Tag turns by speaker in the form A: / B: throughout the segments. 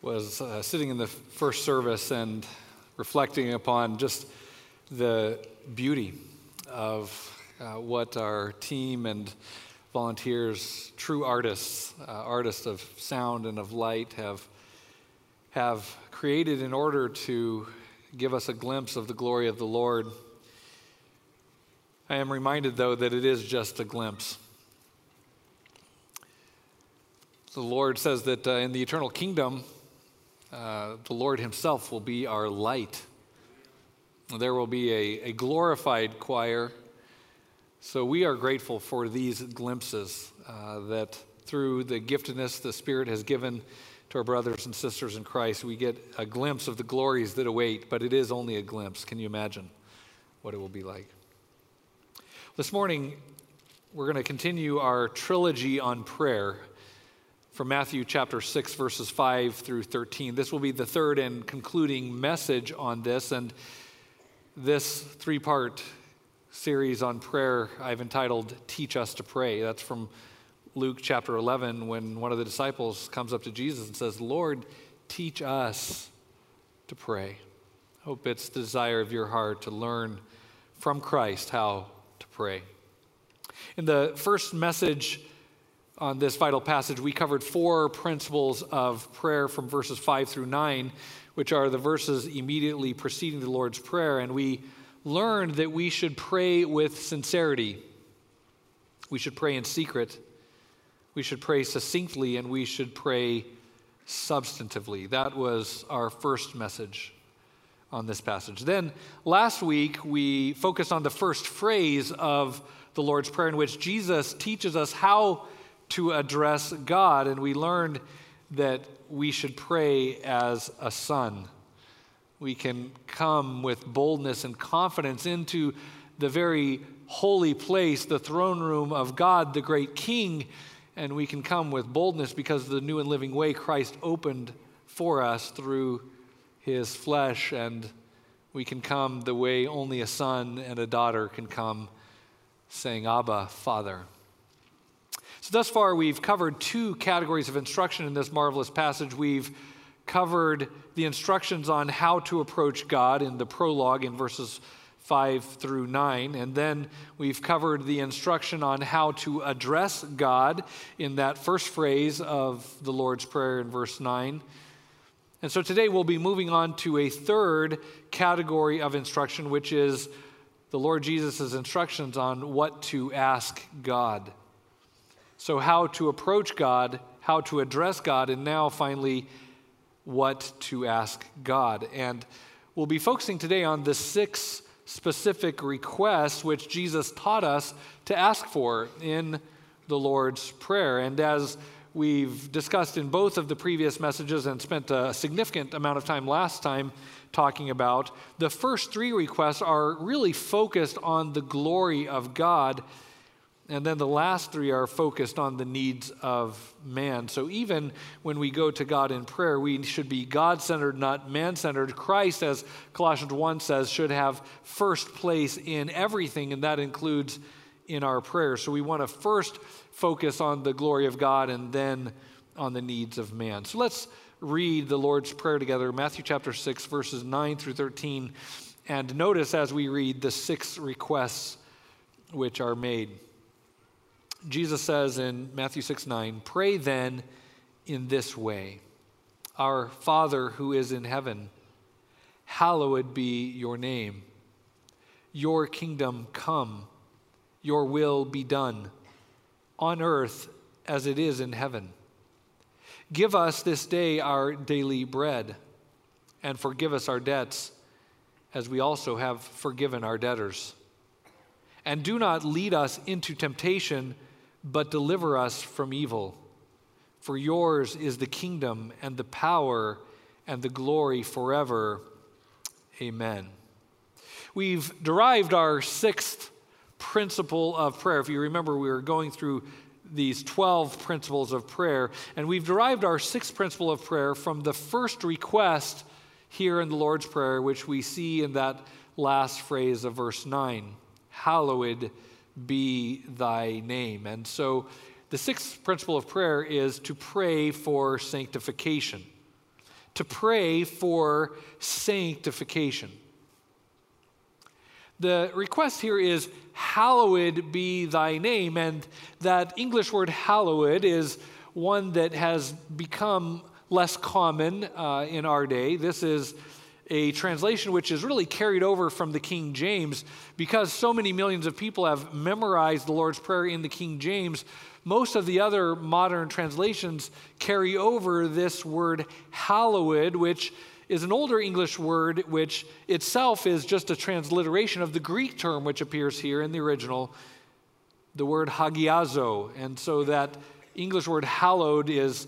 A: was uh, sitting in the first service and reflecting upon just the beauty of uh, what our team and volunteers, true artists, uh, artists of sound and of light, have, have created in order to give us a glimpse of the glory of the Lord. I am reminded, though, that it is just a glimpse. The Lord says that uh, in the eternal kingdom, uh, the Lord Himself will be our light. There will be a, a glorified choir. So we are grateful for these glimpses uh, that through the giftedness the Spirit has given to our brothers and sisters in Christ, we get a glimpse of the glories that await, but it is only a glimpse. Can you imagine what it will be like? This morning, we're going to continue our trilogy on prayer from Matthew chapter 6, verses 5 through 13. This will be the third and concluding message on this. And this three part series on prayer I've entitled Teach Us to Pray. That's from Luke chapter 11 when one of the disciples comes up to Jesus and says, Lord, teach us to pray. Hope it's the desire of your heart to learn from Christ how to pray. In the first message, on this vital passage, we covered four principles of prayer from verses 5 through 9, which are the verses immediately preceding the Lord's Prayer. And we learned that we should pray with sincerity. We should pray in secret. We should pray succinctly, and we should pray substantively. That was our first message on this passage. Then last week, we focused on the first phrase of the Lord's Prayer, in which Jesus teaches us how to address God, and we learned that we should pray as a son. We can come with boldness and confidence into the very holy place, the throne room of God, the great King, and we can come with boldness because of the new and living way Christ opened for us through his flesh, and we can come the way only a son and a daughter can come, saying, Abba, Father. So, thus far, we've covered two categories of instruction in this marvelous passage. We've covered the instructions on how to approach God in the prologue in verses 5 through 9. And then we've covered the instruction on how to address God in that first phrase of the Lord's Prayer in verse 9. And so today we'll be moving on to a third category of instruction, which is the Lord Jesus' instructions on what to ask God. So, how to approach God, how to address God, and now finally, what to ask God. And we'll be focusing today on the six specific requests which Jesus taught us to ask for in the Lord's Prayer. And as we've discussed in both of the previous messages and spent a significant amount of time last time talking about, the first three requests are really focused on the glory of God and then the last three are focused on the needs of man. So even when we go to God in prayer, we should be God centered, not man centered. Christ, as Colossians 1 says, should have first place in everything, and that includes in our prayer. So we want to first focus on the glory of God and then on the needs of man. So let's read the Lord's Prayer together, Matthew chapter 6, verses 9 through 13. And notice as we read the six requests which are made. Jesus says in Matthew 6 9, Pray then in this way Our Father who is in heaven, hallowed be your name. Your kingdom come, your will be done, on earth as it is in heaven. Give us this day our daily bread, and forgive us our debts, as we also have forgiven our debtors. And do not lead us into temptation but deliver us from evil. For yours is the kingdom and the power and the glory forever. Amen. We've derived our sixth principle of prayer. If you remember, we were going through these 12 principles of prayer, and we've derived our sixth principle of prayer from the first request here in the Lord's Prayer, which we see in that last phrase of verse 9 Hallowed be thy name. And so the sixth principle of prayer is to pray for sanctification. to pray for sanctification. The request here is, Hallowed be thy name. And that English word hallowed is one that has become less common uh, in our day. This is a translation which is really carried over from the King James because so many millions of people have memorized the Lord's Prayer in the King James. Most of the other modern translations carry over this word hallowed, which is an older English word which itself is just a transliteration of the Greek term which appears here in the original, the word hagiazo. And so that English word hallowed is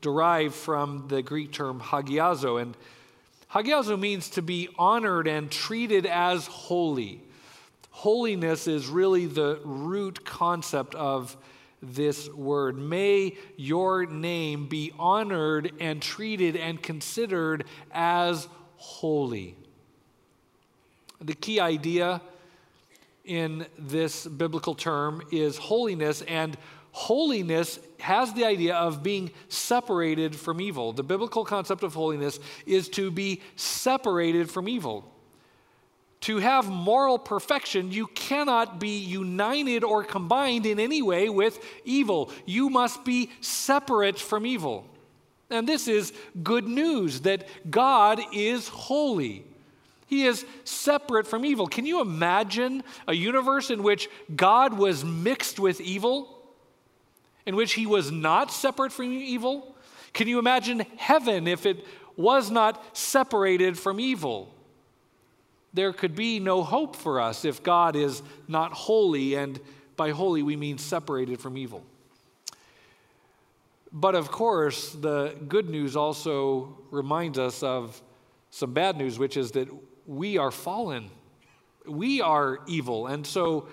A: derived from the Greek term hagiazo. And hagiazo means to be honored and treated as holy. Holiness is really the root concept of this word. May your name be honored and treated and considered as holy. The key idea in this biblical term is holiness, and holiness has the idea of being separated from evil. The biblical concept of holiness is to be separated from evil. To have moral perfection, you cannot be united or combined in any way with evil. You must be separate from evil. And this is good news that God is holy. He is separate from evil. Can you imagine a universe in which God was mixed with evil? In which he was not separate from evil? Can you imagine heaven if it was not separated from evil? there could be no hope for us if God is not holy, and by holy we mean separated from evil. But of course, the good news also reminds us of some bad news, which is that we are fallen. We are evil. And so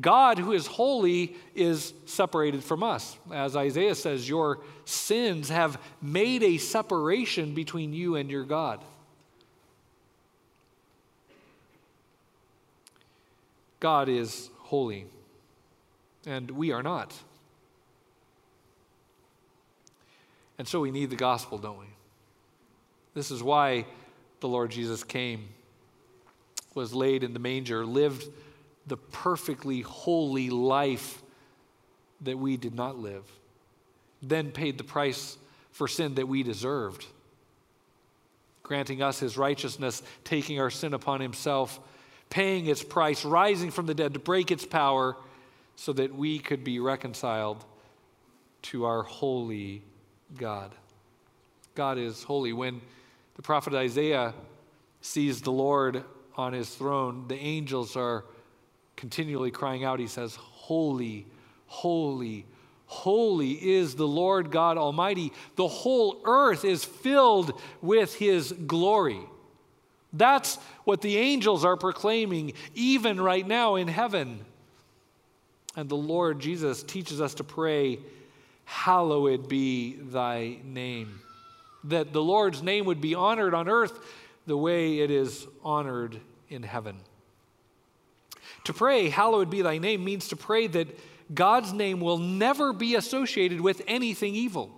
A: God, who is holy, is separated from us. As Isaiah says, your sins have made a separation between you and your God. God is holy, and we are not. And so we need the gospel, don't we? This is why the Lord Jesus came, was laid in the manger, lived the perfectly holy life that we did not live, then paid the price for sin that we deserved, granting us his righteousness, taking our sin upon himself paying its price, rising from the dead to break its power, so that we could be reconciled to our holy God. God is holy. When the prophet Isaiah sees the Lord on his throne, the angels are continually crying out. He says, Holy, holy, holy is the Lord God Almighty. The whole earth is filled with his glory. That's what the angels are proclaiming even right now in heaven. And the Lord Jesus teaches us to pray, Hallowed be thy name. That the Lord's name would be honored on earth the way it is honored in heaven. To pray, Hallowed be thy name, means to pray that God's name will never be associated with anything evil.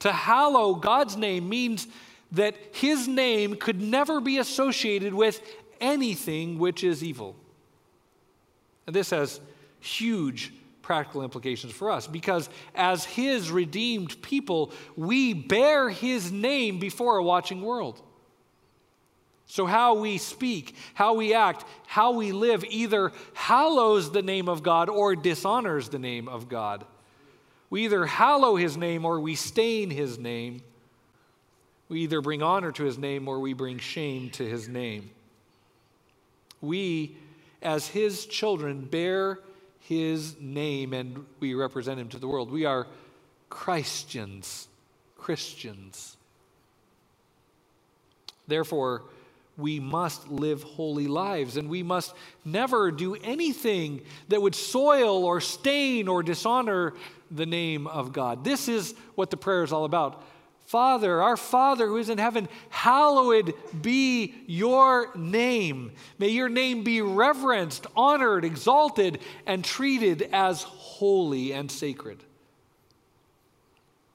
A: To hallow God's name means that his name could never be associated with anything which is evil. And this has huge practical implications for us because as his redeemed people, we bear his name before a watching world. So, how we speak, how we act, how we live either hallows the name of God or dishonors the name of God. We either hallow his name or we stain his name. We either bring honor to his name or we bring shame to his name. We, as his children, bear his name and we represent him to the world. We are Christians, Christians. Therefore, we must live holy lives and we must never do anything that would soil or stain or dishonor the name of God. This is what the prayer is all about. Father, our Father who is in heaven, hallowed be your name. May your name be reverenced, honored, exalted, and treated as holy and sacred.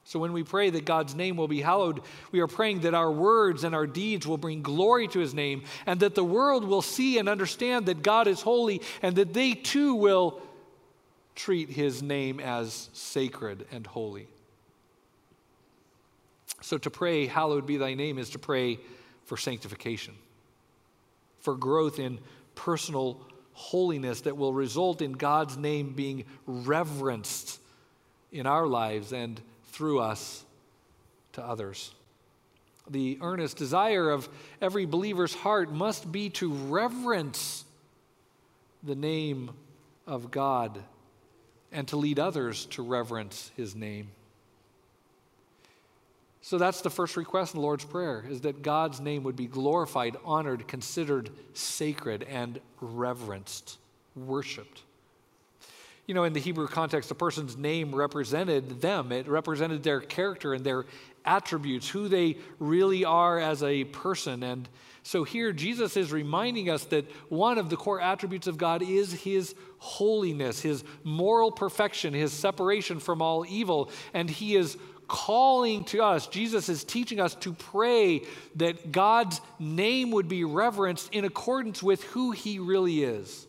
A: So when we pray that God's name will be hallowed, we are praying that our words and our deeds will bring glory to his name and that the world will see and understand that God is holy and that they too will treat his name as sacred and holy. So to pray, hallowed be thy name, is to pray for sanctification, for growth in personal holiness that will result in God's name being reverenced in our lives and through us to others. The earnest desire of every believer's heart must be to reverence the name of God and to lead others to reverence his name. So that's the first request in the Lord's Prayer is that God's name would be glorified, honored, considered sacred, and reverenced, worshiped. You know, in the Hebrew context, a person's name represented them, it represented their character and their attributes, who they really are as a person. And so here, Jesus is reminding us that one of the core attributes of God is his holiness, his moral perfection, his separation from all evil. And he is calling to us, Jesus is teaching us to pray that God's name would be reverenced in accordance with who he really is.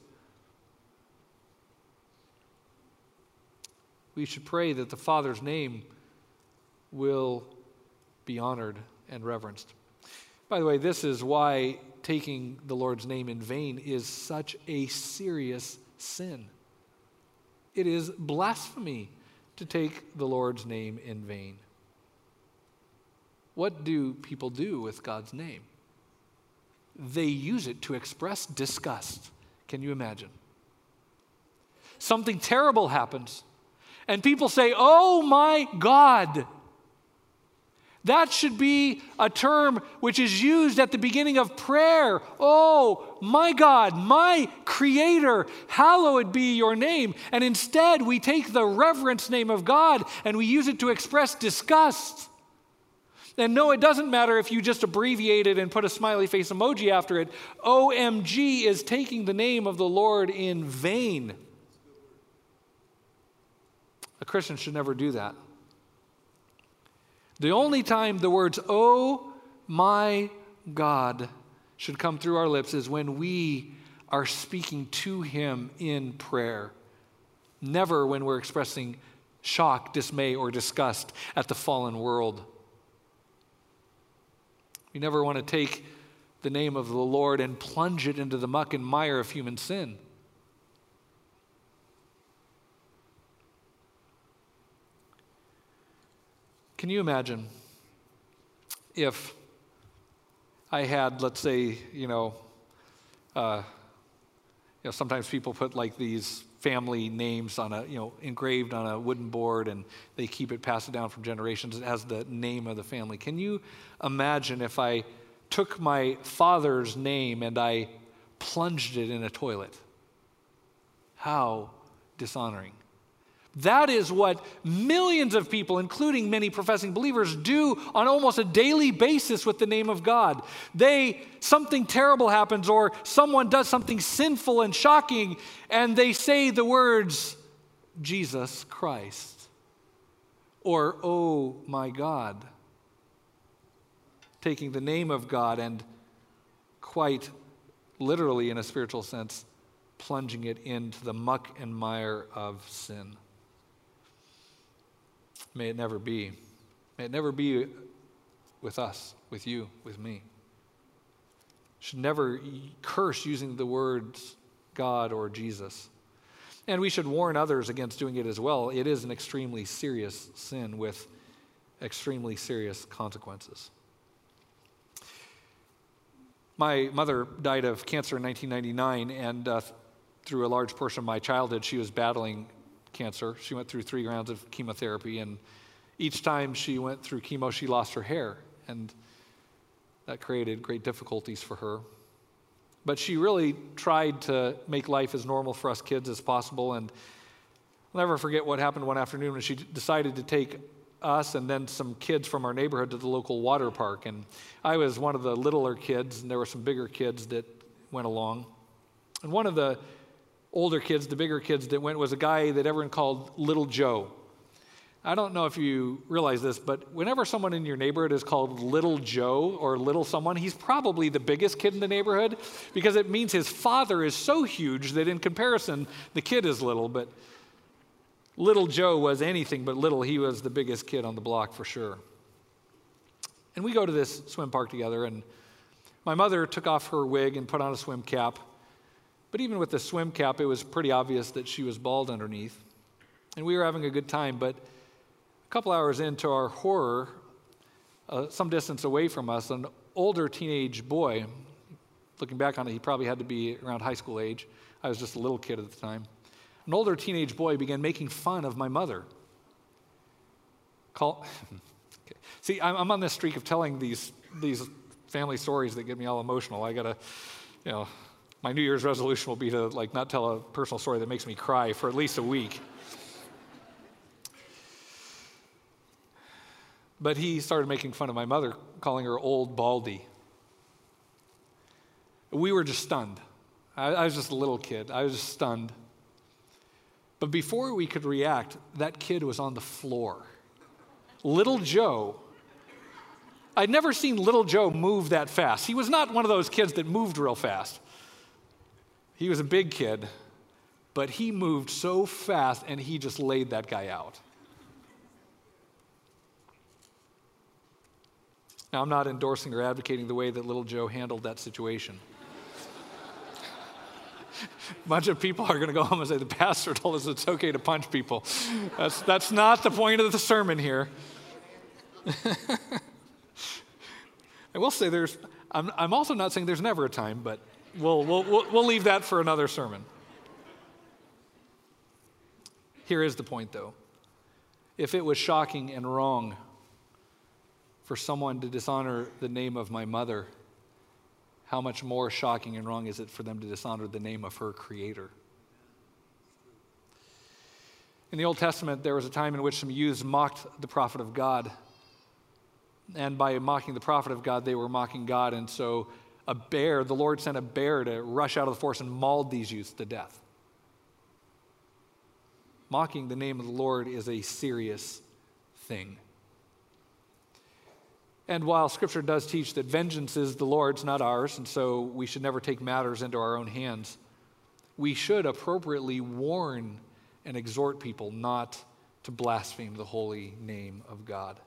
A: We should pray that the Father's name will be honored and reverenced. By the way, this is why taking the Lord's name in vain is such a serious sin. It is blasphemy to take the Lord's name in vain. What do people do with God's name? They use it to express disgust. Can you imagine? Something terrible happens and people say, Oh my God. That should be a term which is used at the beginning of prayer. Oh, my God, my Creator, hallowed be your name. And instead, we take the reverence name of God and we use it to express disgust. And no, it doesn't matter if you just abbreviate it and put a smiley face emoji after it. OMG is taking the name of the Lord in vain. Christian should never do that. The only time the words, oh my God, should come through our lips is when we are speaking to Him in prayer. Never when we're expressing shock, dismay, or disgust at the fallen world. We never want to take the name of the Lord and plunge it into the muck and mire of human sin. Can you imagine if I had, let's say, you know, uh, you know, sometimes people put like these family names on a, you know, engraved on a wooden board and they keep it, passed it down from generations. It has the name of the family. Can you imagine if I took my father's name and I plunged it in a toilet? How dishonoring. That is what millions of people, including many professing believers, do on almost a daily basis with the name of God. They, something terrible happens, or someone does something sinful and shocking, and they say the words, Jesus Christ, or, oh my God, taking the name of God and quite literally, in a spiritual sense, plunging it into the muck and mire of sin. May it never be. May it never be with us, with you, with me. Should never curse using the words God or Jesus. And we should warn others against doing it as well. It is an extremely serious sin with extremely serious consequences. My mother died of cancer in 1999, and uh, through a large portion of my childhood, she was battling cancer. She went through three rounds of chemotherapy, and each time she went through chemo, she lost her hair, and that created great difficulties for her. But she really tried to make life as normal for us kids as possible, and I'll never forget what happened one afternoon when she decided to take us and then some kids from our neighborhood to the local water park. And I was one of the littler kids, and there were some bigger kids that went along. And one of the older kids, the bigger kids that went, was a guy that everyone called Little Joe. I don't know if you realize this, but whenever someone in your neighborhood is called Little Joe or Little someone, he's probably the biggest kid in the neighborhood because it means his father is so huge that in comparison, the kid is little. But Little Joe was anything but little. He was the biggest kid on the block for sure. And we go to this swim park together, and my mother took off her wig and put on a swim cap. But even with the swim cap, it was pretty obvious that she was bald underneath. And we were having a good time, but a couple hours into our horror, uh, some distance away from us, an older teenage boy, looking back on it, he probably had to be around high school age. I was just a little kid at the time. An older teenage boy began making fun of my mother. Call, okay. See, I'm, I'm on this streak of telling these, these family stories that get me all emotional. I gotta, you know, my New Year's resolution will be to like not tell a personal story that makes me cry for at least a week. But he started making fun of my mother, calling her old baldy. We were just stunned. I, I was just a little kid. I was just stunned. But before we could react, that kid was on the floor. Little Joe. I'd never seen little Joe move that fast. He was not one of those kids that moved real fast. He was a big kid, but he moved so fast and he just laid that guy out. Now, I'm not endorsing or advocating the way that little Joe handled that situation. A bunch of people are going to go home and say, The pastor told us it's okay to punch people. That's, that's not the point of the sermon here. I will say there's, I'm, I'm also not saying there's never a time, but we'll, we'll, we'll leave that for another sermon. Here is the point, though. If it was shocking and wrong for someone to dishonor the name of my mother, how much more shocking and wrong is it for them to dishonor the name of her creator? In the Old Testament, there was a time in which some youths mocked the prophet of God. And by mocking the prophet of God, they were mocking God. And so a bear, the Lord sent a bear to rush out of the forest and mauled these youths to death. Mocking the name of the Lord is a serious thing. And while Scripture does teach that vengeance is the Lord's, not ours, and so we should never take matters into our own hands, we should appropriately warn and exhort people not to blaspheme the holy name of God.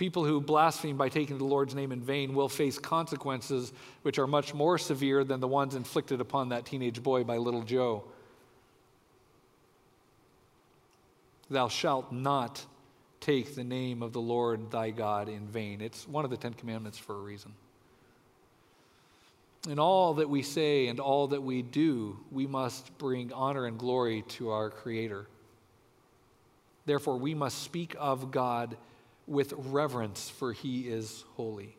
A: People who blaspheme by taking the Lord's name in vain will face consequences which are much more severe than the ones inflicted upon that teenage boy by little Joe. Thou shalt not take the name of the Lord thy God in vain. It's one of the Ten Commandments for a reason. In all that we say and all that we do, we must bring honor and glory to our Creator. Therefore, we must speak of God with reverence, for he is holy.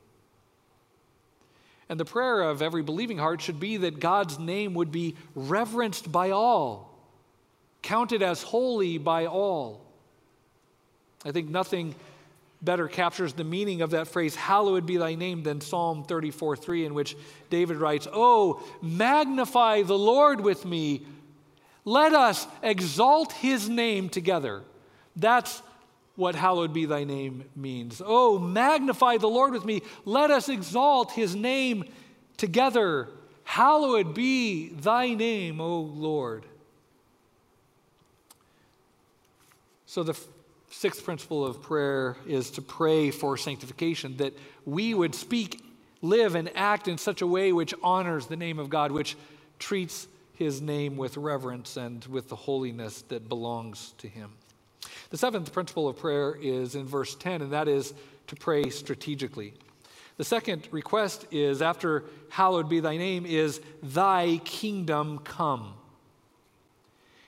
A: And the prayer of every believing heart should be that God's name would be reverenced by all, counted as holy by all. I think nothing better captures the meaning of that phrase, hallowed be thy name, than Psalm 34 3, in which David writes, Oh, magnify the Lord with me. Let us exalt his name together. That's what hallowed be thy name means. Oh, magnify the Lord with me. Let us exalt his name together. Hallowed be thy name, O Lord. So the sixth principle of prayer is to pray for sanctification, that we would speak, live, and act in such a way which honors the name of God, which treats his name with reverence and with the holiness that belongs to him. The seventh principle of prayer is in verse 10, and that is to pray strategically. The second request is after hallowed be thy name is thy kingdom come.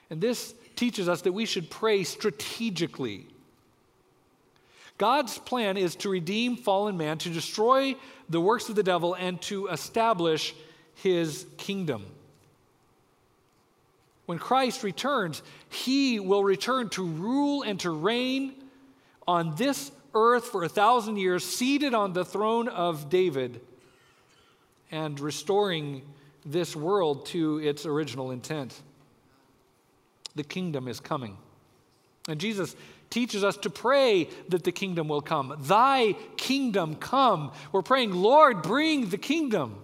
A: And this teaches us that we should pray strategically. God's plan is to redeem fallen man, to destroy the works of the devil, and to establish his kingdom. When Christ returns, he will return to rule and to reign on this earth for a thousand years, seated on the throne of David and restoring this world to its original intent. The kingdom is coming. And Jesus teaches us to pray that the kingdom will come. Thy kingdom come. We're praying, Lord, bring the kingdom.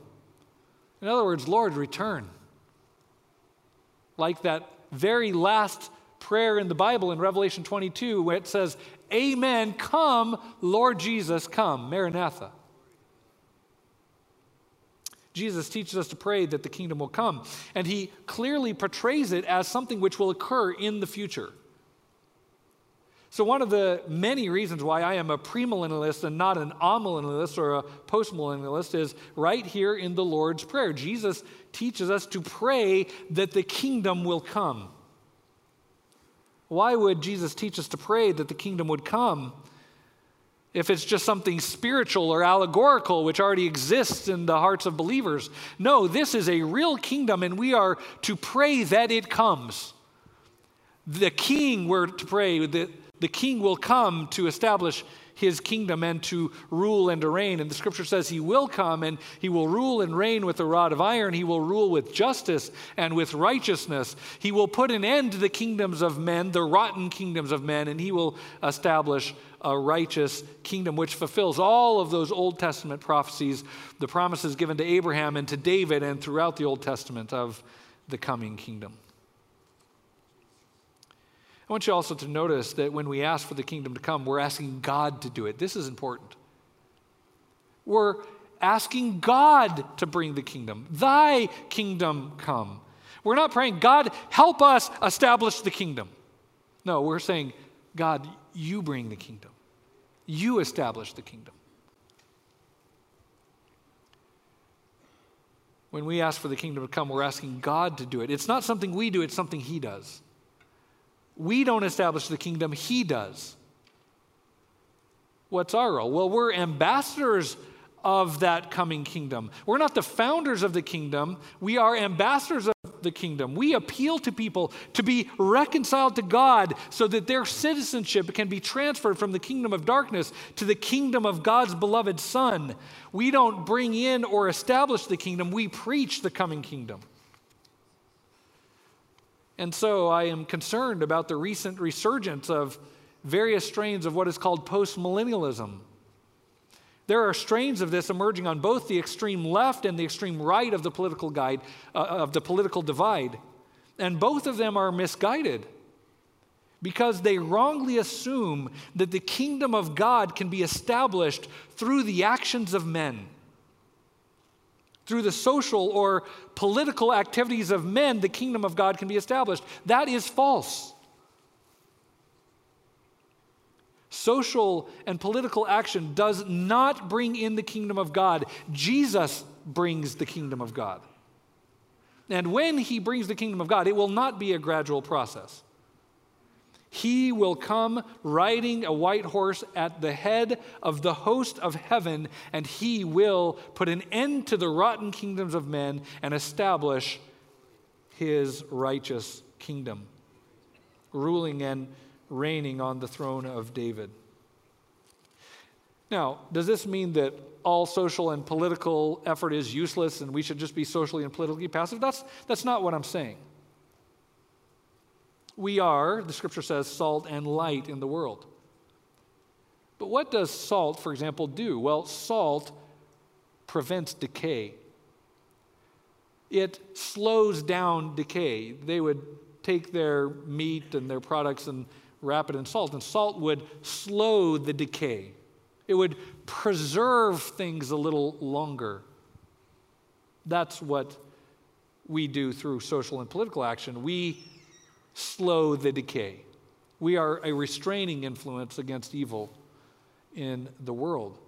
A: In other words, Lord, return. Like that very last prayer in the Bible in Revelation 22, where it says, Amen, come, Lord Jesus, come. Maranatha. Jesus teaches us to pray that the kingdom will come, and he clearly portrays it as something which will occur in the future. So, one of the many reasons why I am a premillennialist and not an amillennialist or a postmillennialist is right here in the Lord's Prayer. Jesus teaches us to pray that the kingdom will come. Why would Jesus teach us to pray that the kingdom would come if it's just something spiritual or allegorical which already exists in the hearts of believers? No, this is a real kingdom, and we are to pray that it comes. The king, we're to pray that the king will come to establish his kingdom and to rule and to reign. And the scripture says he will come and he will rule and reign with a rod of iron. He will rule with justice and with righteousness. He will put an end to the kingdoms of men, the rotten kingdoms of men, and he will establish a righteous kingdom which fulfills all of those Old Testament prophecies, the promises given to Abraham and to David and throughout the Old Testament of the coming kingdom. I want you also to notice that when we ask for the kingdom to come, we're asking God to do it. This is important. We're asking God to bring the kingdom. Thy kingdom come. We're not praying, God, help us establish the kingdom. No, we're saying, God, you bring the kingdom. You establish the kingdom. When we ask for the kingdom to come, we're asking God to do it. It's not something we do, it's something He does. We don't establish the kingdom, He does. What's our role? Well, we're ambassadors of that coming kingdom. We're not the founders of the kingdom, we are ambassadors of the kingdom. We appeal to people to be reconciled to God so that their citizenship can be transferred from the kingdom of darkness to the kingdom of God's beloved Son. We don't bring in or establish the kingdom, we preach the coming kingdom. And so I am concerned about the recent resurgence of various strains of what is called postmillennialism. There are strains of this emerging on both the extreme left and the extreme right of the political guide uh, of the political divide. And both of them are misguided because they wrongly assume that the kingdom of God can be established through the actions of men through the social or political activities of men, the kingdom of God can be established. That is false. Social and political action does not bring in the kingdom of God. Jesus brings the kingdom of God. And when he brings the kingdom of God, it will not be a gradual process. He will come riding a white horse at the head of the host of heaven, and he will put an end to the rotten kingdoms of men and establish his righteous kingdom, ruling and reigning on the throne of David. Now, does this mean that all social and political effort is useless and we should just be socially and politically passive? That's, that's not what I'm saying. We are, the scripture says, salt and light in the world. But what does salt, for example, do? Well, salt prevents decay. It slows down decay. They would take their meat and their products and wrap it in salt, and salt would slow the decay. It would preserve things a little longer. That's what we do through social and political action. We slow the decay. We are a restraining influence against evil in the world.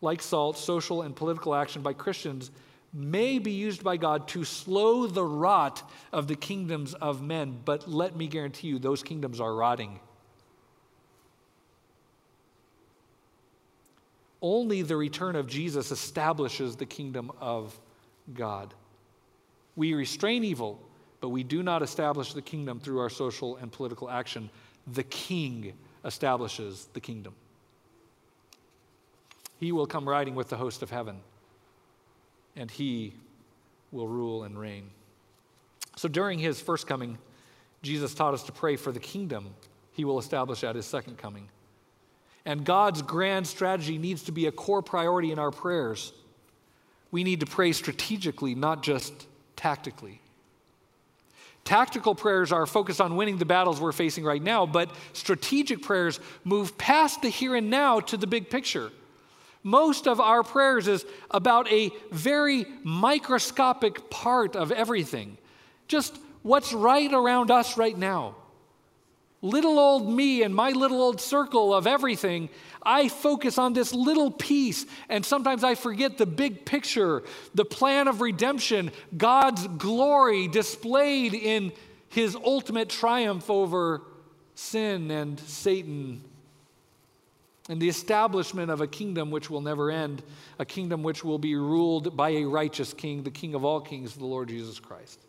A: Like salt, social and political action by Christians may be used by God to slow the rot of the kingdoms of men, but let me guarantee you, those kingdoms are rotting. Only the return of Jesus establishes the kingdom of God. We restrain evil but we do not establish the kingdom through our social and political action. The king establishes the kingdom. He will come riding with the host of heaven, and he will rule and reign. So during his first coming, Jesus taught us to pray for the kingdom he will establish at his second coming. And God's grand strategy needs to be a core priority in our prayers. We need to pray strategically, not just tactically. Tactical prayers are focused on winning the battles we're facing right now, but strategic prayers move past the here and now to the big picture. Most of our prayers is about a very microscopic part of everything, just what's right around us right now. Little old me and my little old circle of everything, I focus on this little piece, and sometimes I forget the big picture, the plan of redemption, God's glory displayed in his ultimate triumph over sin and Satan and the establishment of a kingdom which will never end, a kingdom which will be ruled by a righteous king, the King of all kings, the Lord Jesus Christ.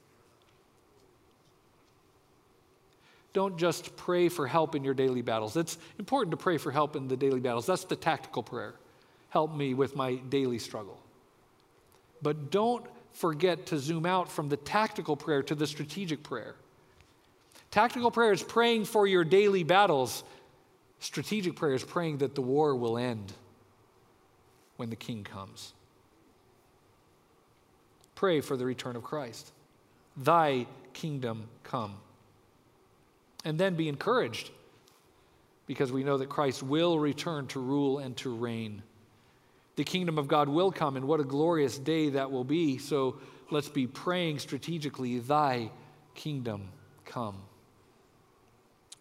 A: Don't just pray for help in your daily battles. It's important to pray for help in the daily battles. That's the tactical prayer. Help me with my daily struggle. But don't forget to zoom out from the tactical prayer to the strategic prayer. Tactical prayer is praying for your daily battles Strategic prayer is praying that the war will end when the king comes. Pray for the return of Christ. Thy kingdom come. And then be encouraged because we know that Christ will return to rule and to reign. The kingdom of God will come, and what a glorious day that will be. So let's be praying strategically, Thy kingdom come.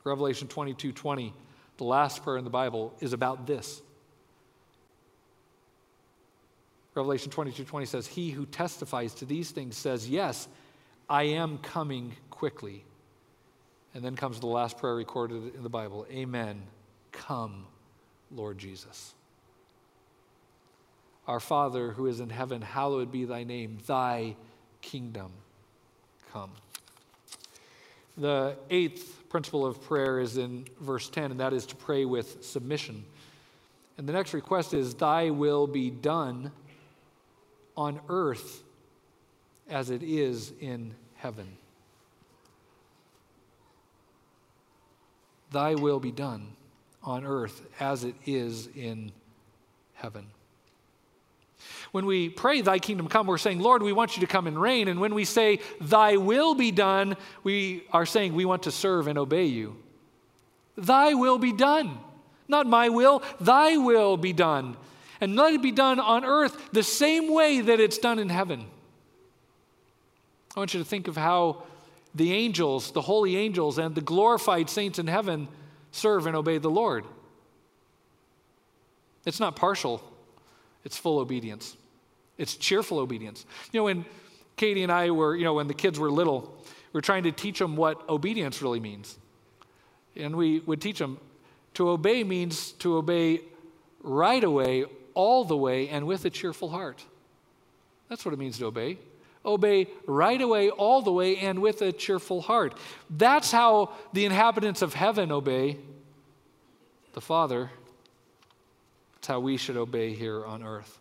A: Revelation 22 20 the last prayer in the Bible, is about this. Revelation 22 20 says, He who testifies to these things says, Yes, I am coming quickly. And then comes the last prayer recorded in the Bible Amen. Come, Lord Jesus. Our Father who is in heaven, hallowed be thy name, thy kingdom come. The eighth principle of prayer is in verse 10, and that is to pray with submission. And the next request is, Thy will be done on earth as it is in heaven. Thy will be done on earth as it is in heaven. When we pray, Thy kingdom come, we're saying, Lord, we want you to come and reign. And when we say, Thy will be done, we are saying we want to serve and obey you. Thy will be done. Not my will, Thy will be done. And let it be done on earth the same way that it's done in heaven. I want you to think of how the angels, the holy angels, and the glorified saints in heaven serve and obey the Lord. It's not partial, it's full obedience. It's cheerful obedience. You know, when Katie and I were, you know, when the kids were little, we are trying to teach them what obedience really means. And we would teach them to obey means to obey right away, all the way, and with a cheerful heart. That's what it means to obey. Obey right away, all the way, and with a cheerful heart. That's how the inhabitants of heaven obey the Father it's how we should obey here on earth.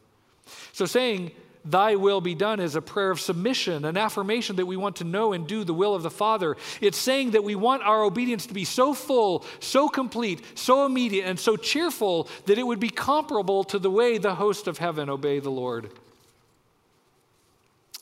A: So, saying, Thy will be done is a prayer of submission, an affirmation that we want to know and do the will of the Father. It's saying that we want our obedience to be so full, so complete, so immediate, and so cheerful that it would be comparable to the way the host of heaven obey the Lord.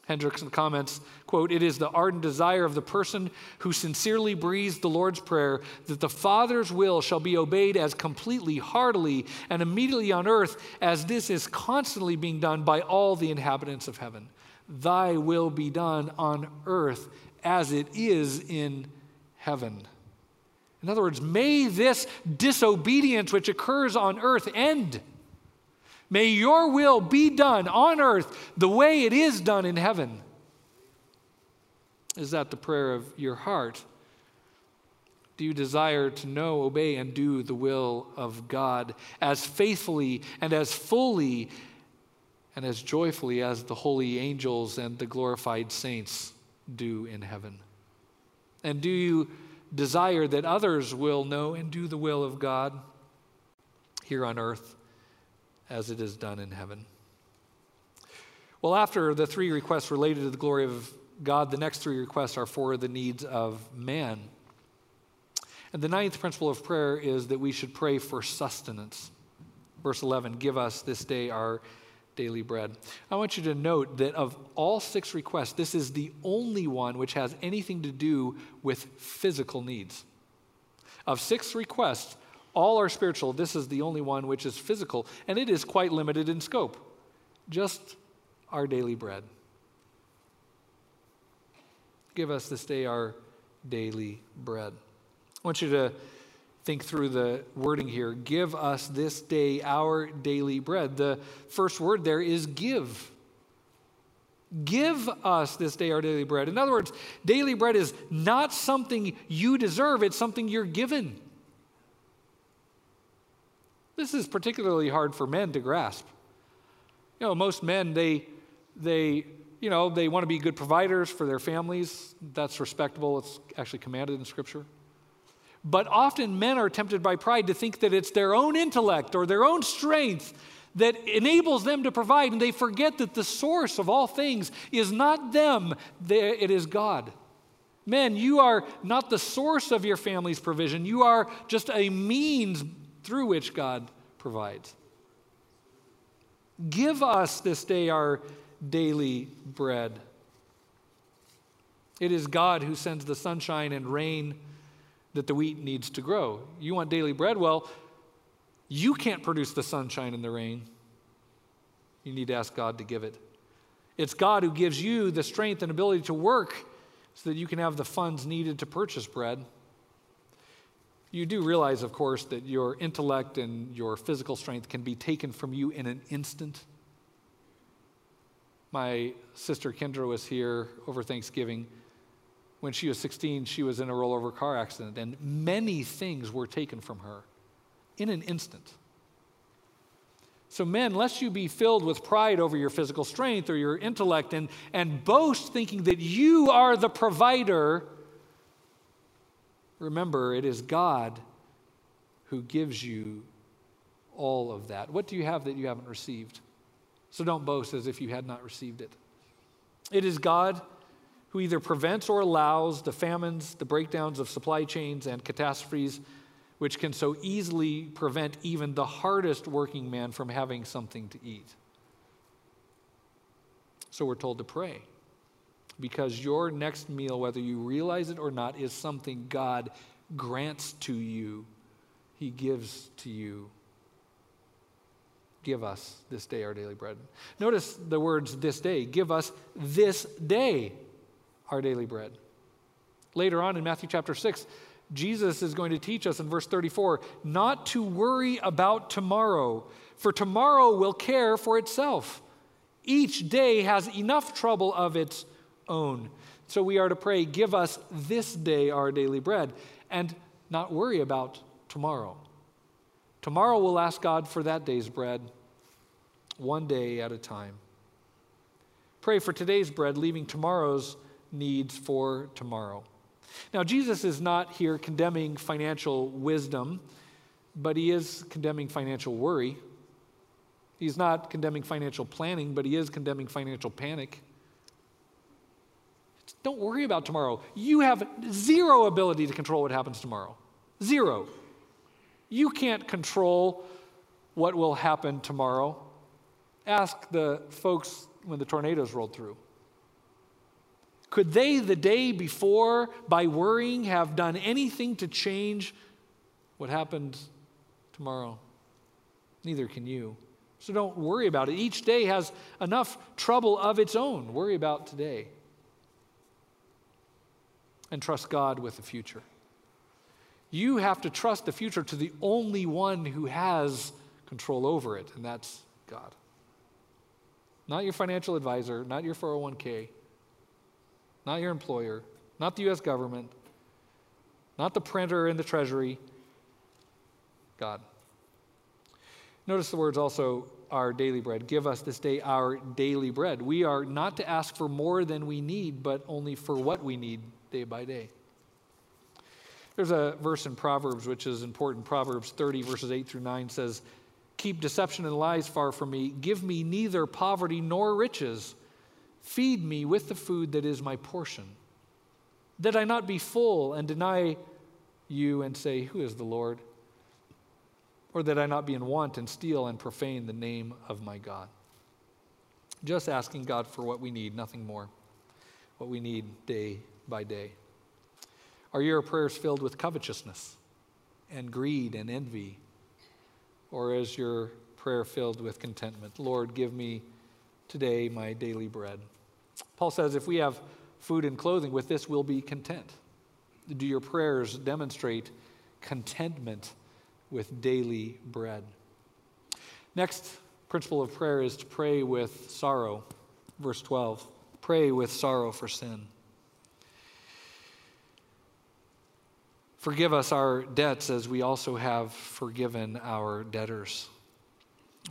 A: Hendriksen comments, quote, It is the ardent desire of the person who sincerely breathes the Lord's Prayer that the Father's will shall be obeyed as completely, heartily, and immediately on earth as this is constantly being done by all the inhabitants of heaven. Thy will be done on earth as it is in heaven. In other words, may this disobedience which occurs on earth end. May your will be done on earth the way it is done in heaven. Is that the prayer of your heart? Do you desire to know, obey, and do the will of God as faithfully and as fully and as joyfully as the holy angels and the glorified saints do in heaven? And do you desire that others will know and do the will of God here on earth? As it is done in heaven. Well, after the three requests related to the glory of God, the next three requests are for the needs of man. And the ninth principle of prayer is that we should pray for sustenance. Verse 11 Give us this day our daily bread. I want you to note that of all six requests, this is the only one which has anything to do with physical needs. Of six requests, all are spiritual. This is the only one which is physical, and it is quite limited in scope. Just our daily bread. Give us this day our daily bread. I want you to think through the wording here. Give us this day our daily bread. The first word there is give. Give us this day our daily bread. In other words, daily bread is not something you deserve, it's something you're given. This is particularly hard for men to grasp. You know, most men, they, they, you know, they want to be good providers for their families. That's respectable. It's actually commanded in Scripture. But often men are tempted by pride to think that it's their own intellect or their own strength that enables them to provide, and they forget that the source of all things is not them, it is God. Men, you are not the source of your family's provision, you are just a means through which God provides. Give us this day our daily bread. It is God who sends the sunshine and rain that the wheat needs to grow. You want daily bread? Well, you can't produce the sunshine and the rain. You need to ask God to give it. It's God who gives you the strength and ability to work so that you can have the funds needed to purchase bread. You do realize, of course, that your intellect and your physical strength can be taken from you in an instant. My sister Kendra was here over Thanksgiving when she was 16, she was in a rollover car accident, and many things were taken from her in an instant. So, men, lest you be filled with pride over your physical strength or your intellect and, and boast thinking that you are the provider, remember it is God who gives you all of that. What do you have that you haven't received? So don't boast as if you had not received it. It is God who either prevents or allows the famines, the breakdowns of supply chains, and catastrophes, which can so easily prevent even the hardest working man from having something to eat. So we're told to pray because your next meal, whether you realize it or not, is something God grants to you, He gives to you. Give us this day our daily bread. Notice the words this day. Give us this day our daily bread. Later on in Matthew chapter 6, Jesus is going to teach us in verse 34 not to worry about tomorrow, for tomorrow will care for itself. Each day has enough trouble of its own. So we are to pray, Give us this day our daily bread, and not worry about tomorrow. Tomorrow we'll ask God for that day's bread, one day at a time. Pray for today's bread, leaving tomorrow's needs for tomorrow. Now, Jesus is not here condemning financial wisdom, but he is condemning financial worry. He's not condemning financial planning, but he is condemning financial panic. Don't worry about tomorrow. You have zero ability to control what happens tomorrow. Zero. You can't control what will happen tomorrow. Ask the folks when the tornadoes rolled through. Could they, the day before, by worrying, have done anything to change what happened tomorrow? Neither can you. So don't worry about it. Each day has enough trouble of its own. Worry about today. And trust God with the future. You have to trust the future to the only one who has control over it, and that's God. Not your financial advisor, not your 401k not your employer, not the U.S. government, not the printer in the treasury, God. Notice the words also, our daily bread. Give us this day our daily bread. We are not to ask for more than we need, but only for what we need day by day. There's a verse in Proverbs which is important. Proverbs 30, verses 8 through 9 says, Keep deception and lies far from me. Give me neither poverty nor riches Feed me with the food that is my portion, that I not be full and deny you and say, Who is the Lord? Or that I not be in want and steal and profane the name of my God. Just asking God for what we need, nothing more. What we need day by day. Are your prayers filled with covetousness and greed and envy? Or is your prayer filled with contentment? Lord, give me today my daily bread. Paul says if we have food and clothing, with this we'll be content. Do your prayers demonstrate contentment with daily bread? Next principle of prayer is to pray with sorrow. Verse 12 pray with sorrow for sin. Forgive us our debts as we also have forgiven our debtors.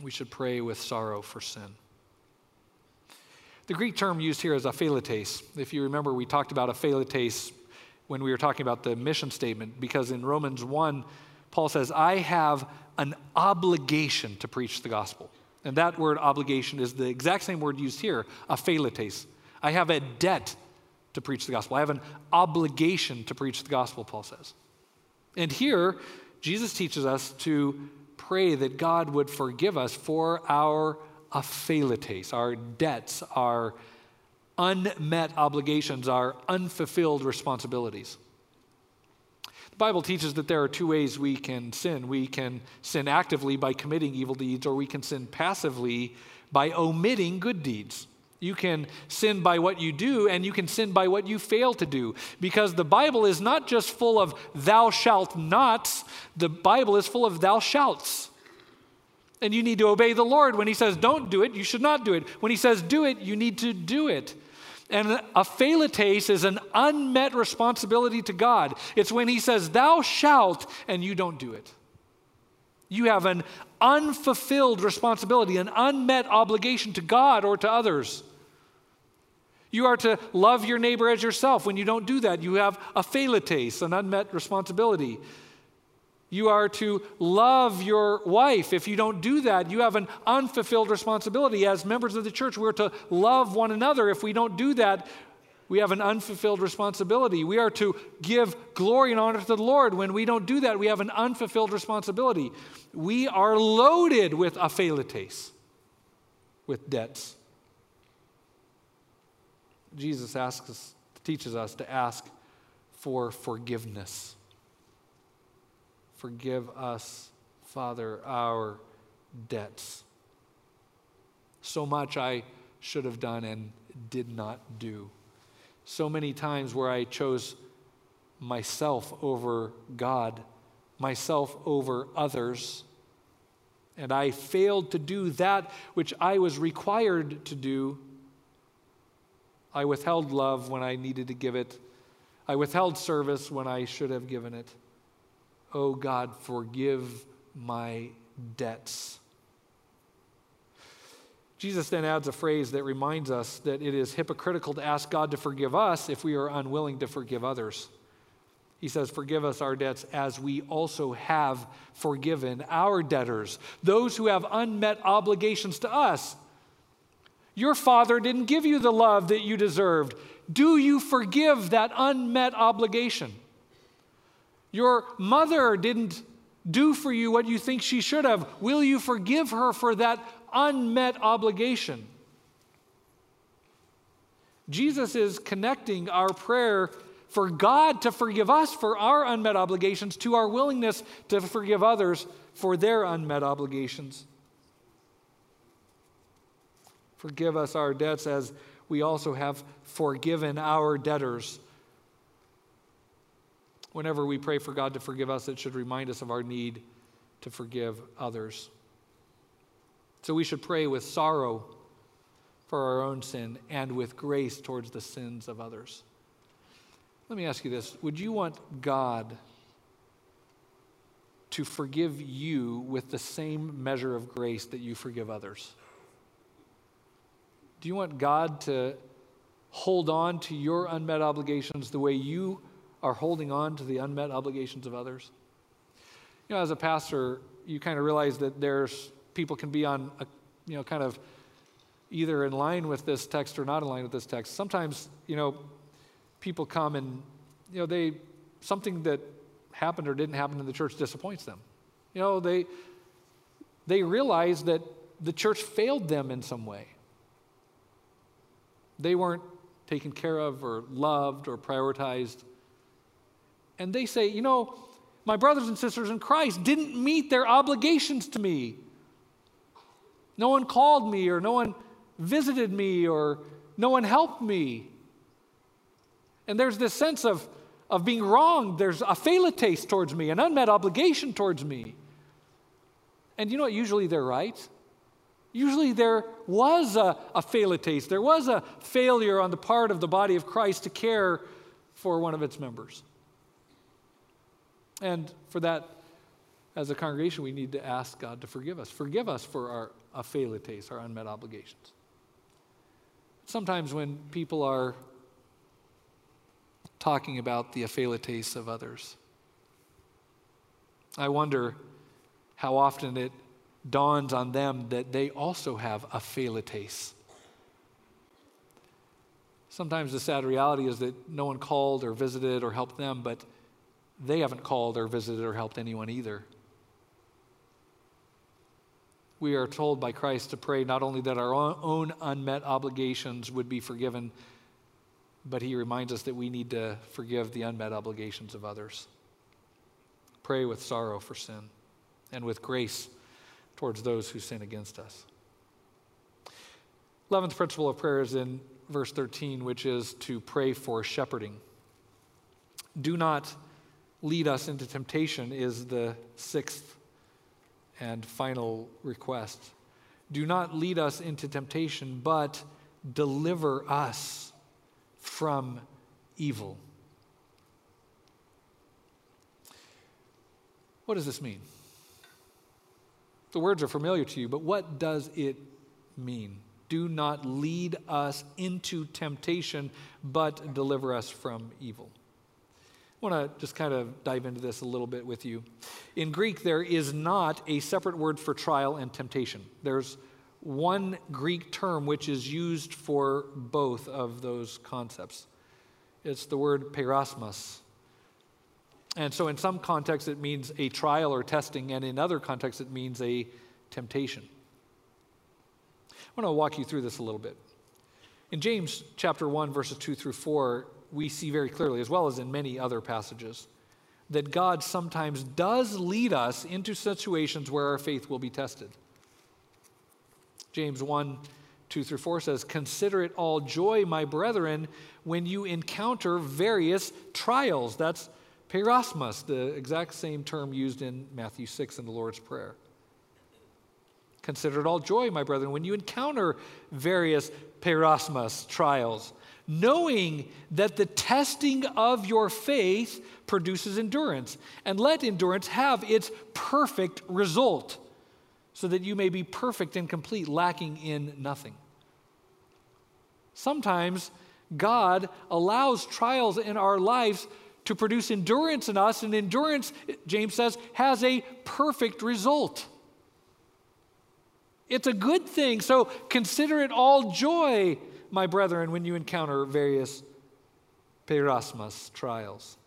A: We should pray with sorrow for sin. The Greek term used here is opheiletes. If you remember, we talked about opheiletes when we were talking about the mission statement, because in Romans 1, Paul says, I have an obligation to preach the gospel. And that word obligation is the exact same word used here, opheiletes. I have a debt to preach the gospel. I have an obligation to preach the gospel, Paul says. And here, Jesus teaches us to pray that God would forgive us for our opheiletes, our debts, our unmet obligations, our unfulfilled responsibilities. The Bible teaches that there are two ways we can sin. We can sin actively by committing evil deeds, or we can sin passively by omitting good deeds. You can sin by what you do, and you can sin by what you fail to do. Because the Bible is not just full of thou shalt nots, the Bible is full of thou shalts. And you need to obey the Lord. When He says don't do it, you should not do it. When He says do it, you need to do it. And a opheiletes is an unmet responsibility to God. It's when He says, Thou shalt, and you don't do it. You have an unfulfilled responsibility, an unmet obligation to God or to others. You are to love your neighbor as yourself. When you don't do that, you have a opheiletes, an unmet responsibility. You are to love your wife. If you don't do that, you have an unfulfilled responsibility. As members of the church, we're to love one another. If we don't do that, we have an unfulfilled responsibility. We are to give glory and honor to the Lord. When we don't do that, we have an unfulfilled responsibility. We are loaded with opheiletes, with debts. Jesus asks us, teaches us to ask for forgiveness. Forgive us, Father, our debts. So much I should have done and did not do. So many times where I chose myself over God, myself over others, and I failed to do that which I was required to do I withheld love when I needed to give it. I withheld service when I should have given it. Oh God, forgive my debts. Jesus then adds a phrase that reminds us that it is hypocritical to ask God to forgive us if we are unwilling to forgive others. He says, Forgive us our debts as we also have forgiven our debtors, those who have unmet obligations to us. Your father didn't give you the love that you deserved. Do you forgive that unmet obligation? Your mother didn't do for you what you think she should have. Will you forgive her for that unmet obligation? Jesus is connecting our prayer for God to forgive us for our unmet obligations to our willingness to forgive others for their unmet obligations. Forgive us our debts as we also have forgiven our debtors. Whenever we pray for God to forgive us, it should remind us of our need to forgive others. So we should pray with sorrow for our own sin and with grace towards the sins of others. Let me ask you this Would you want God to forgive you with the same measure of grace that you forgive others? Do you want God to hold on to your unmet obligations the way you are holding on to the unmet obligations of others? You know, as a pastor, you kind of realize that there's people can be on, a, you know, kind of either in line with this text or not in line with this text. Sometimes, you know, people come and, you know, they, something that happened or didn't happen in the church disappoints them. You know, they, they realize that the church failed them in some way. They weren't taken care of or loved or prioritized. And they say, you know, my brothers and sisters in Christ didn't meet their obligations to me. No one called me, or no one visited me, or no one helped me. And there's this sense of, of being wronged. There's a taste towards me, an unmet obligation towards me. And you know what? Usually they're right. Usually there was a, a. There was a failure on the part of the body of Christ to care for one of its members. And for that, as a congregation, we need to ask God to forgive us. Forgive us for our taste, our unmet obligations. Sometimes when people are talking about the taste of others, I wonder how often it dawns on them that they also have a taste. Sometimes the sad reality is that no one called or visited or helped them, but they haven't called or visited or helped anyone either. We are told by Christ to pray not only that our own unmet obligations would be forgiven, but he reminds us that we need to forgive the unmet obligations of others. Pray with sorrow for sin and with grace towards those who sin against us. 11th principle of prayer is in verse 13, which is to pray for shepherding. Do not lead us into temptation, is the sixth and final request. Do not lead us into temptation, but deliver us from evil. What does this mean? The words are familiar to you, but what does it mean? Do not lead us into temptation, but deliver us from evil. I want to just kind of dive into this a little bit with you. In Greek, there is not a separate word for trial and temptation. There's one Greek term which is used for both of those concepts. It's the word peirasmos. And so, in some contexts, it means a trial or testing, and in other contexts, it means a temptation. I want to walk you through this a little bit. In James chapter 1, verses 2 through 4, we see very clearly, as well as in many other passages, that God sometimes does lead us into situations where our faith will be tested. James 1 2 through 4 says, Consider it all joy, my brethren, when you encounter various trials. That's Peirasmos, the exact same term used in Matthew 6 in the Lord's Prayer. Consider it all joy, my brethren, when you encounter various peirasmos, trials, knowing that the testing of your faith produces endurance. And let endurance have its perfect result, so that you may be perfect and complete, lacking in nothing. Sometimes God allows trials in our lives to produce endurance in us, and endurance, James says, has a perfect result. It's a good thing. So consider it all joy, my brethren, when you encounter various peirasmos trials.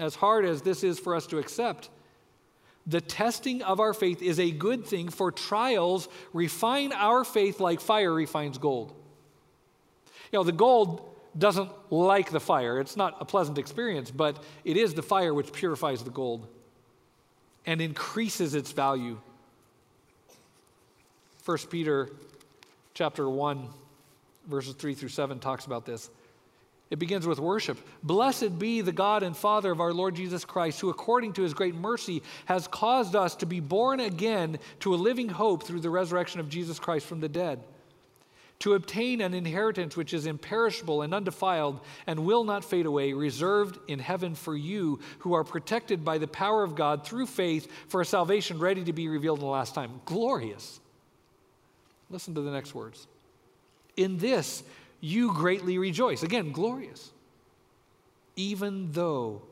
A: As hard as this is for us to accept, the testing of our faith is a good thing, for trials refine our faith like fire refines gold. You know, the gold doesn't like the fire. It's not a pleasant experience, but it is the fire which purifies the gold and increases its value. 1 Peter chapter 1 verses 3 through 7 talks about this. It begins with worship. Blessed be the God and Father of our Lord Jesus Christ, who according to his great mercy has caused us to be born again to a living hope through the resurrection of Jesus Christ from the dead to obtain an inheritance which is imperishable and undefiled and will not fade away, reserved in heaven for you who are protected by the power of God through faith for a salvation ready to be revealed in the last time. Glorious. Listen to the next words. In this you greatly rejoice. Again, glorious. Even though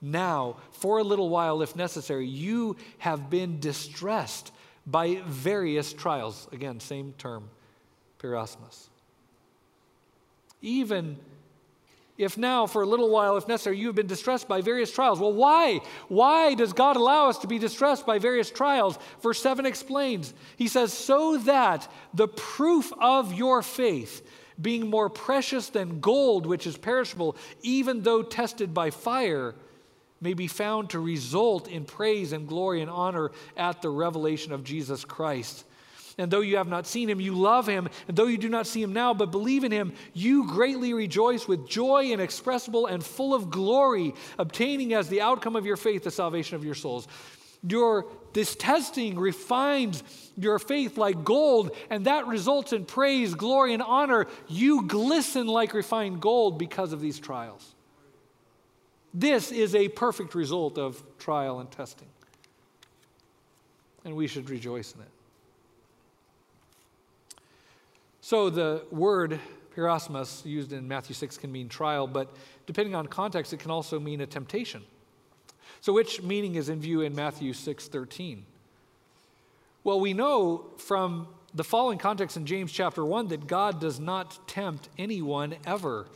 A: now, for a little while, if necessary, you have been distressed by various trials. Again, same term Peirasmos. Even If now, for a little while, if necessary, you have been distressed by various trials. Well, why? Why does God allow us to be distressed by various trials? Verse 7 explains. He says, So that the proof of your faith, being more precious than gold, which is perishable, even though tested by fire, may be found to result in praise and glory and honor at the revelation of Jesus Christ. And though you have not seen him, you love him. And though you do not see him now, but believe in him, you greatly rejoice with joy inexpressible and full of glory, obtaining as the outcome of your faith the salvation of your souls. Your, this testing refines your faith like gold, and that results in praise, glory, and honor. You glisten like refined gold because of these trials. This is a perfect result of trial and testing. And we should rejoice in it. So the word peirasmos used in Matthew 6 can mean trial, but depending on context, it can also mean a temptation. So which meaning is in view in Matthew 6:13? Well, we know from the following context in James chapter 1 that God does not tempt anyone ever.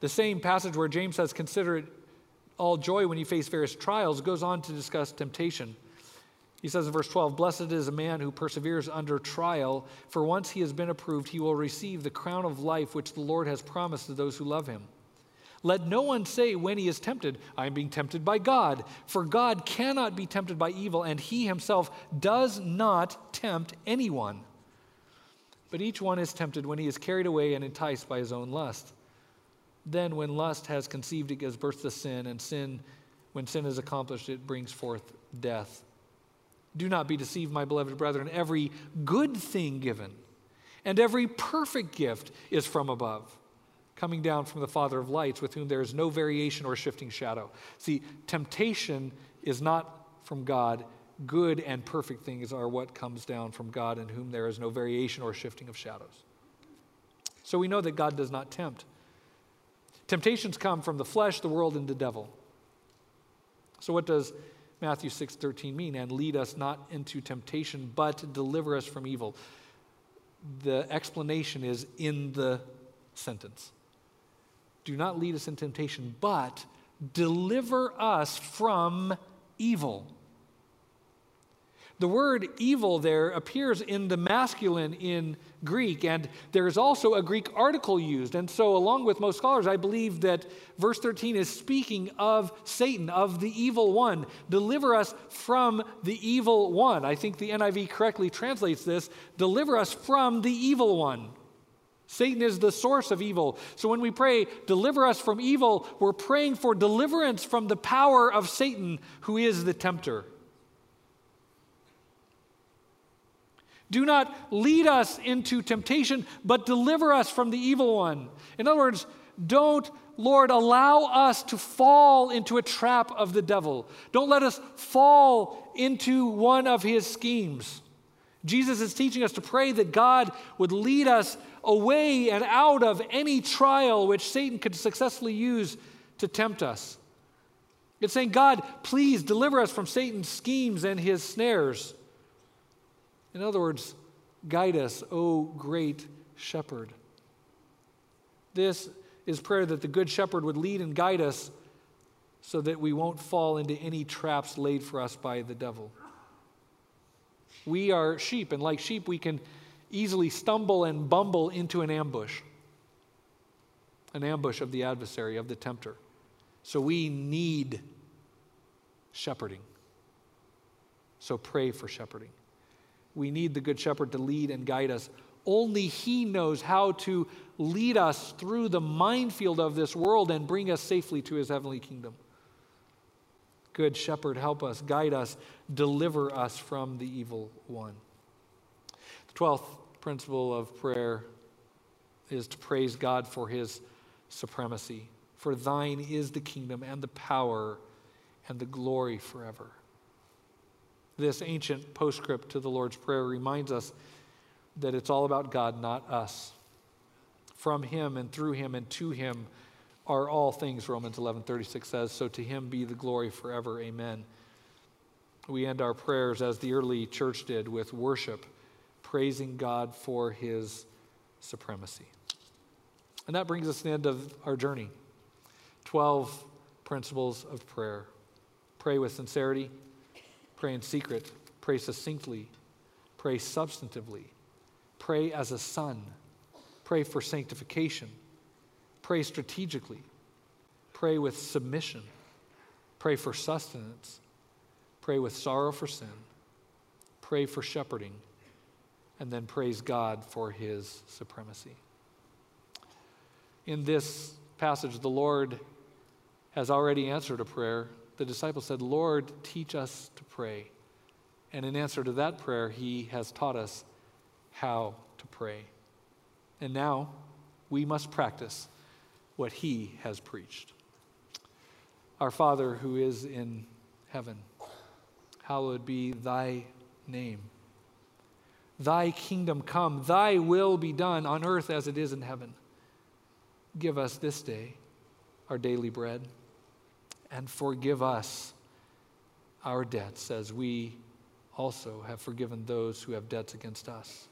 A: The same passage where James says, Consider it all joy when you face various trials, goes on to discuss temptation. He says in verse 12, Blessed is a man who perseveres under trial, for once he has been approved, he will receive the crown of life which the Lord has promised to those who love him. Let no one say when he is tempted, I am being tempted by God, for God cannot be tempted by evil, and he himself does not tempt anyone. But each one is tempted when he is carried away and enticed by his own lust. Then, when lust has conceived, it gives birth to sin, and sin, when sin is accomplished, it brings forth death. Do not be deceived, my beloved brethren. Every good thing given and every perfect gift is from above, coming down from the Father of lights, with whom there is no variation or shifting shadow. See, temptation is not from God. Good and perfect things are what comes down from God, in whom there is no variation or shifting of shadows. So we know that God does not tempt. Temptations come from the flesh, the world, and the devil. So, what does Matthew 6:13 mean? And lead us not into temptation, but deliver us from evil. The explanation is in the sentence. Do not lead us in temptation, but deliver us from evil. The word evil there appears in the masculine in Greek, and there is also a Greek article used. And so, along with most scholars, I believe that verse 13 is speaking of Satan, of the evil one. Deliver us from the evil one. I think the NIV correctly translates this deliver us from the evil one. Satan is the source of evil. So when we pray, deliver us from evil, we're praying for deliverance from the power of Satan, who is the tempter. Do not lead us into temptation, but deliver us from the evil one. In other words, don't, Lord, allow us to fall into a trap of the devil. Don't let us fall into one of his schemes. Jesus is teaching us to pray that God would lead us away and out of any trial which Satan could successfully use to tempt us. It's saying, God, please deliver us from Satan's schemes and his snares. In other words, guide us, O great shepherd. This is prayer that the good shepherd would lead and guide us so that we won't fall into any traps laid for us by the devil. We are sheep, and like sheep, we can easily stumble and bumble into an ambush an ambush of the adversary, of the tempter. So we need shepherding. So pray for shepherding. We need the Good Shepherd to lead and guide us. Only He knows how to lead us through the minefield of this world and bring us safely to His heavenly kingdom. Good Shepherd, help us, guide us, deliver us from the evil one. The twelfth principle of prayer is to praise God for His supremacy. For thine is the kingdom and the power and the glory forever. This ancient postscript to the Lord's Prayer reminds us that it's all about God, not us. From him and through him and to him are all things, Romans 11:36 says, so to him be the glory forever. Amen. We end our prayers as the early church did with worship, praising God for his supremacy. And that brings us to the end of our journey 12 principles of prayer. Pray with sincerity, pray in secret, pray succinctly, pray substantively, pray as a son, pray for sanctification, pray strategically, pray with submission, pray for sustenance, pray with sorrow for sin, pray for shepherding, and then praise God for his supremacy. In this passage, the Lord has already answered a prayer. The disciples said, Lord, teach us to pray. And in answer to that prayer, he has taught us how to pray. And now we must practice what he has preached. Our Father who is in heaven, hallowed be thy name. Thy kingdom come, thy will be done on earth as it is in heaven. Give us this day our daily bread, and forgive us our debts as we also have forgiven those who have debts against us.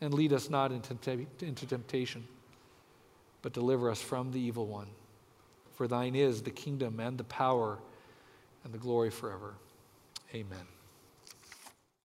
A: And lead us not into temptation, but deliver us from the evil one. For thine is the kingdom and the power and the glory forever. Amen.